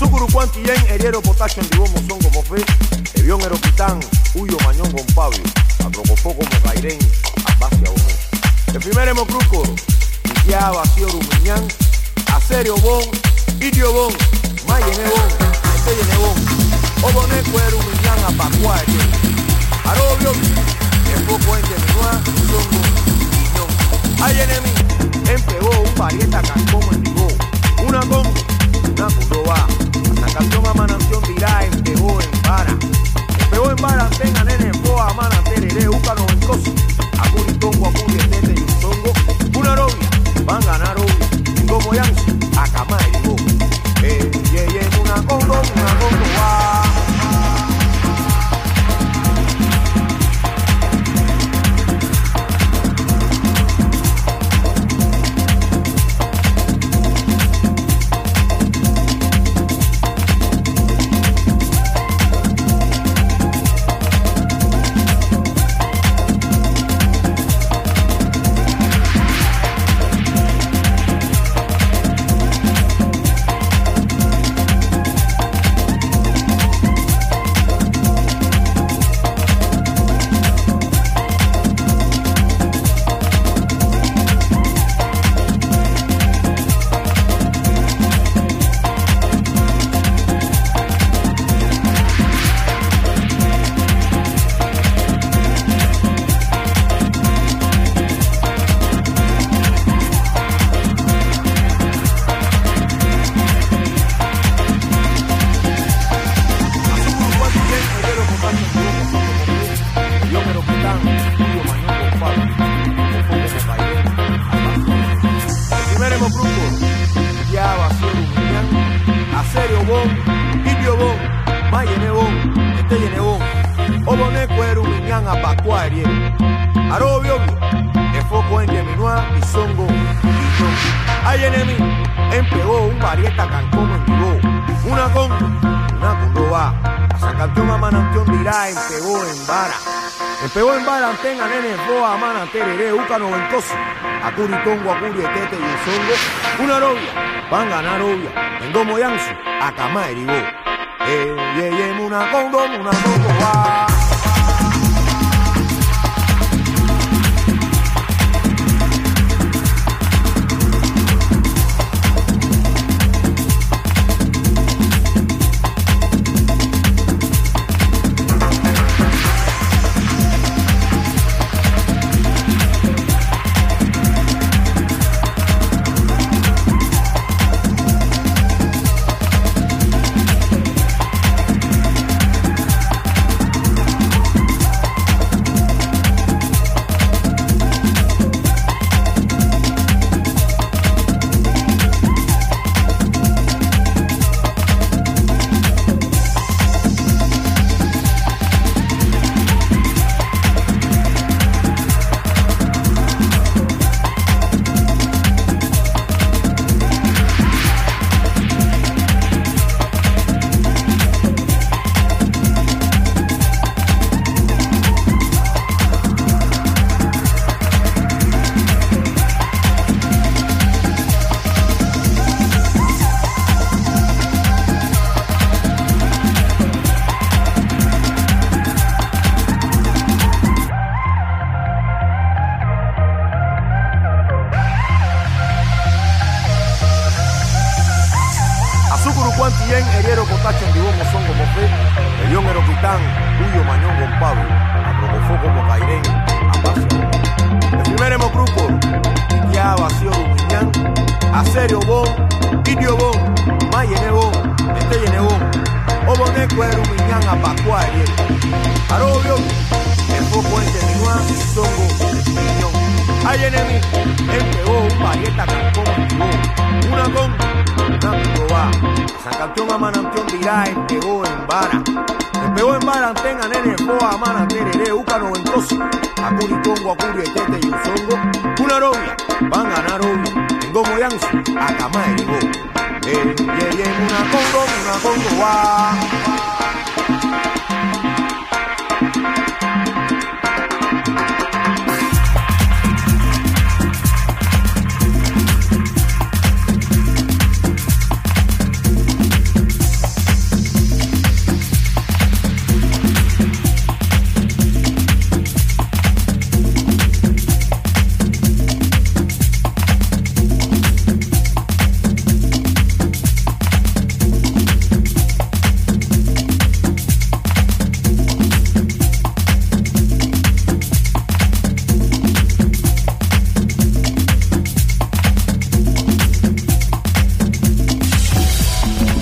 Azúcar cuantillén, eriero potasio, antibomo son como fe, evión eroquitán, huyo mañón con pabio, atrocofó como cairén, abacia uno. El primer hemocruco, ya vacío rumiñán, acerio bon, itio bon, mayene bon, esteyene bon, obone cuero rumiñán, apacuaye, arobio, el poco en minua, songo, piñón. Hay enemigo, empegó un parieta cancón en vivo, una con, una curoba, la canción a mananción dirá, empegó en vara, empegó en vara, tenga nene, boa, mana, tereré, úcano, en coso, acuritongo, acuri, etete, y un songo, una novia, van a ganar obvio, como yanzo, a camar y go, eh, ye, ye, una congo, una congo, Empegó un varieta cancón en vivo, una con, una con va. San campeón a manantión dirá, empegó en vara. Empegó en vara, antenga, nene, boa, mana, tereré, úcano, ventoso. Acuritongo, acuri, etete y el songo. Una novia, van a ganar obvia. En domo yanzo, a cama erigó. Eh, ye, una con, una con, va.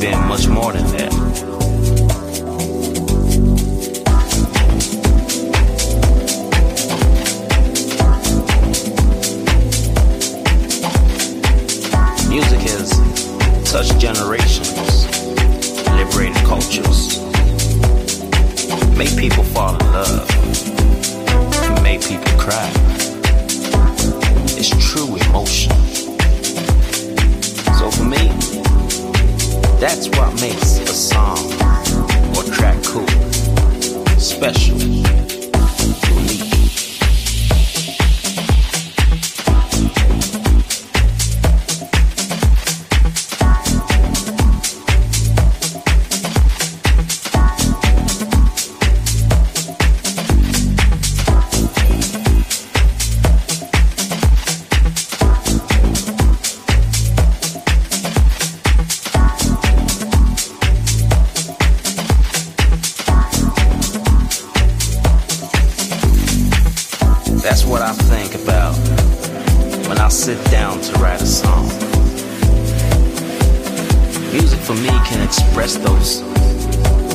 been much more than that.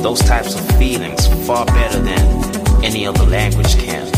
those types of feelings far better than any other language can.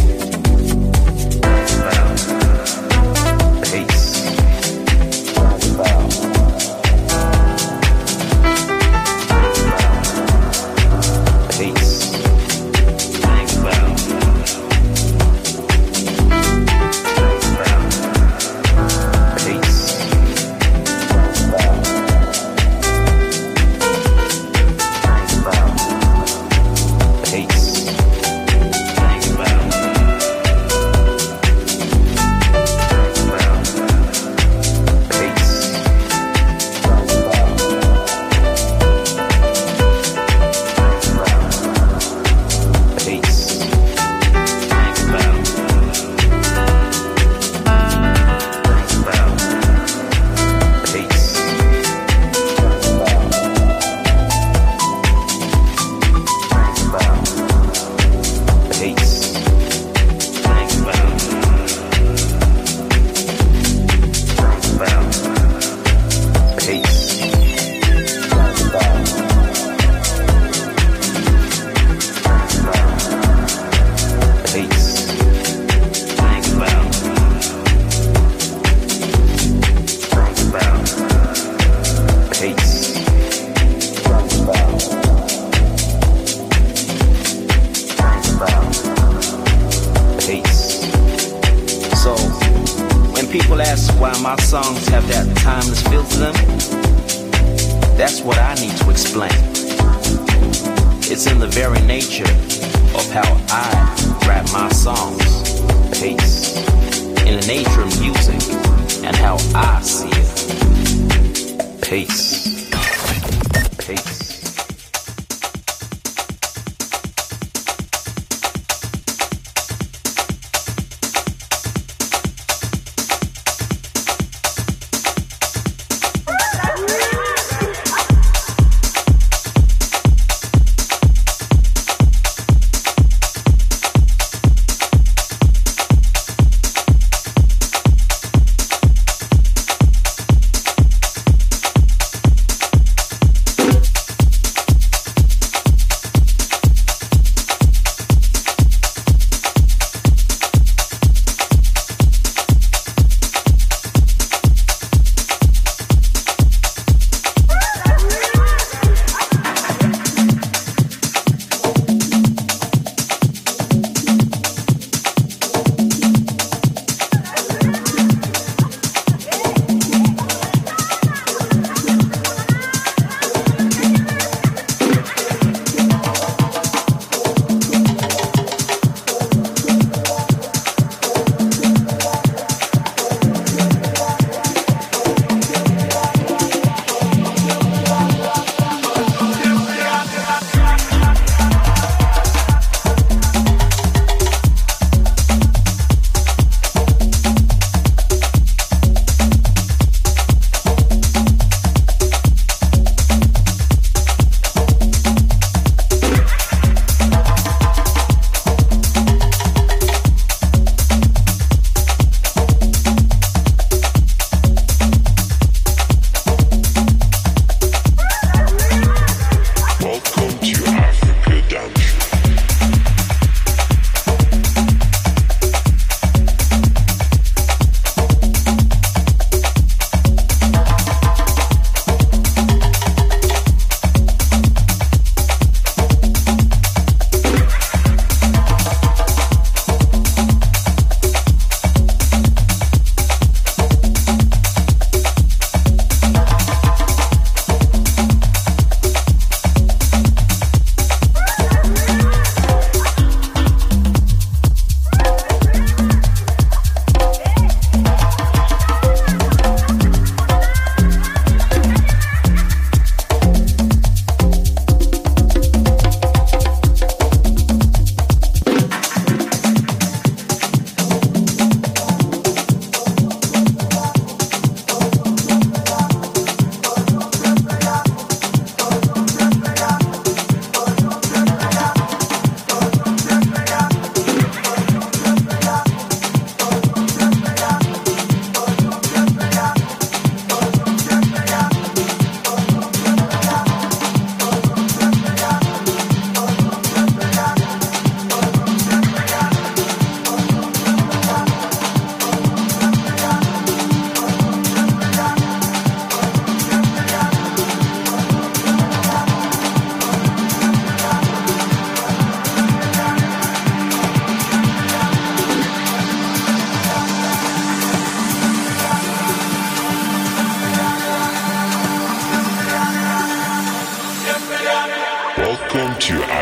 Songs. Pace. In the nature of music and how I see it. Pace. Pace.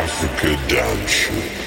Africa Dance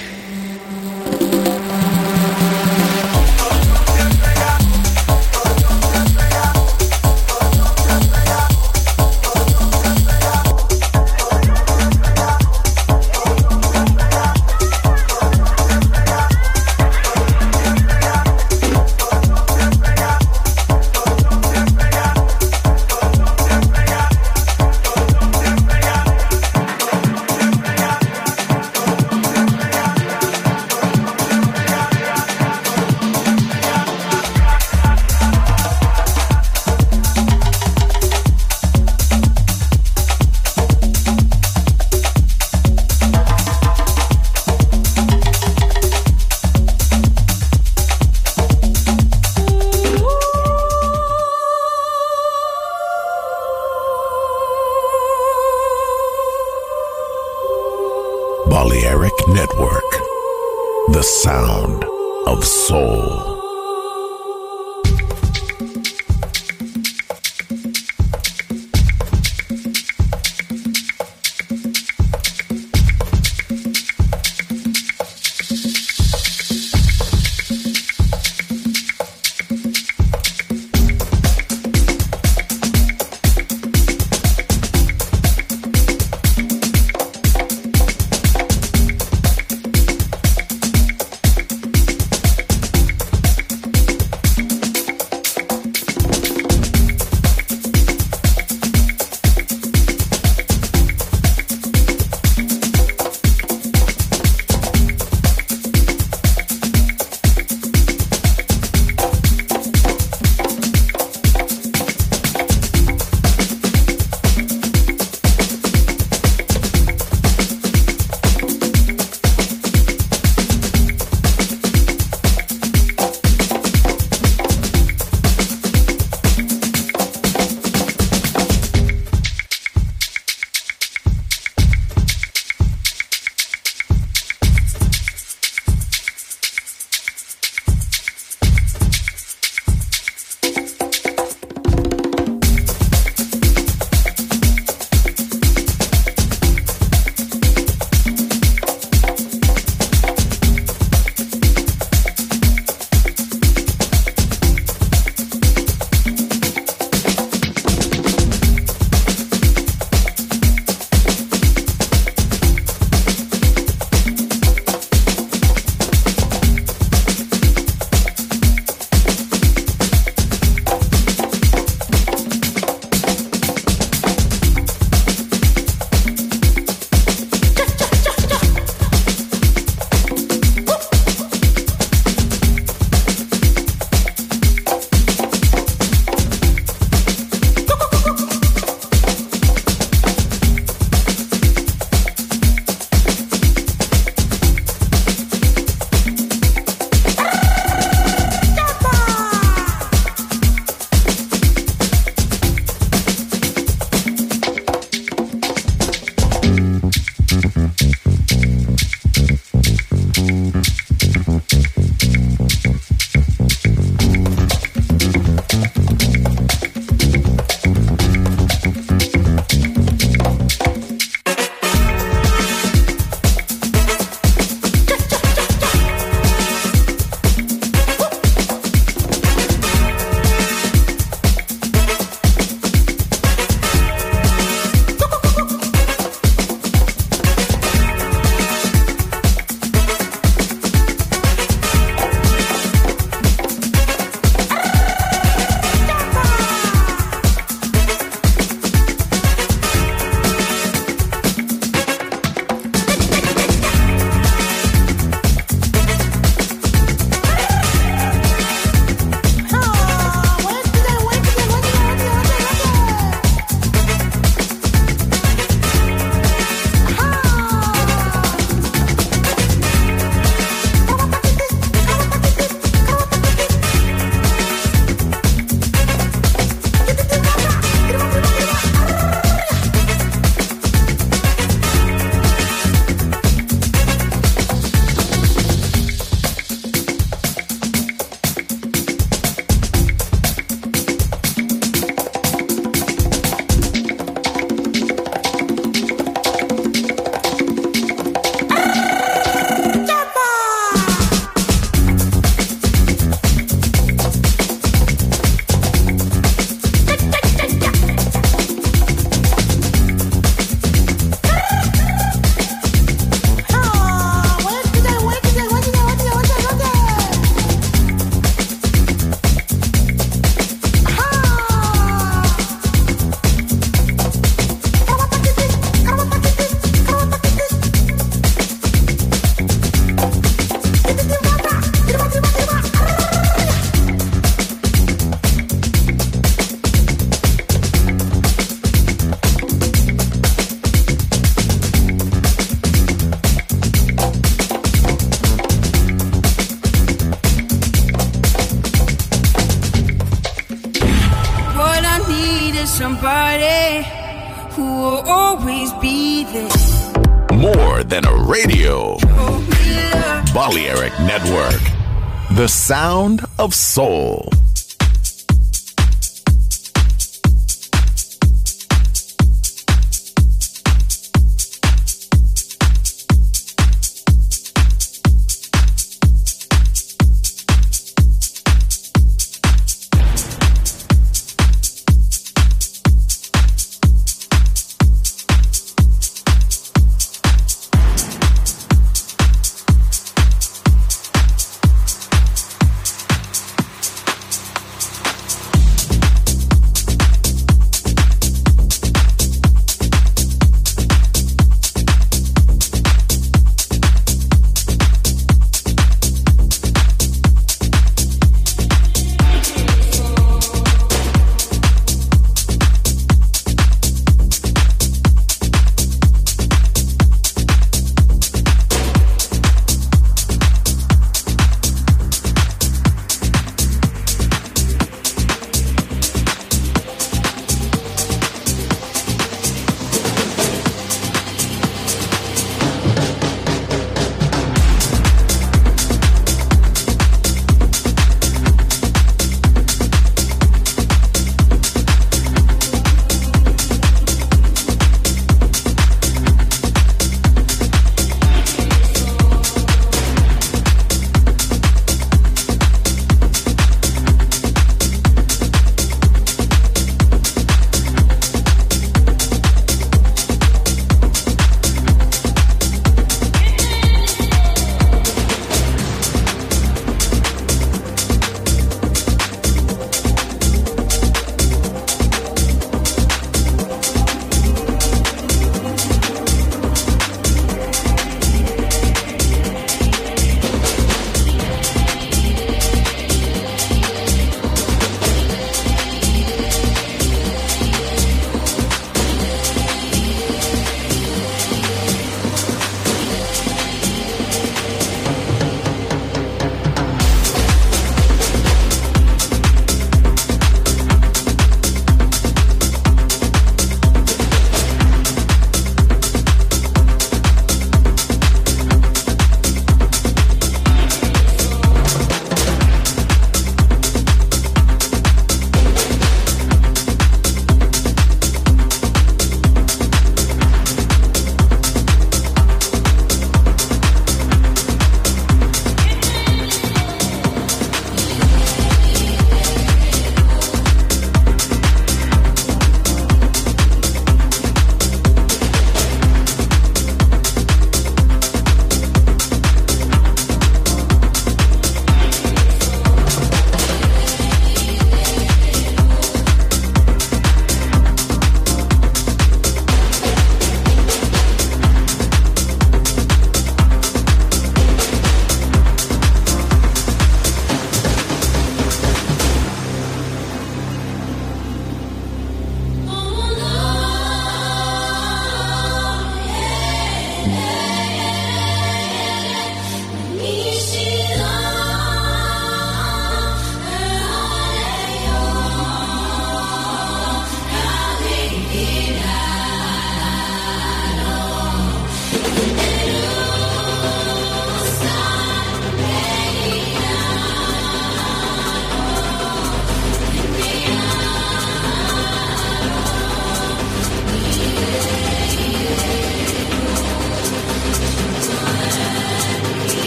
sound of soul.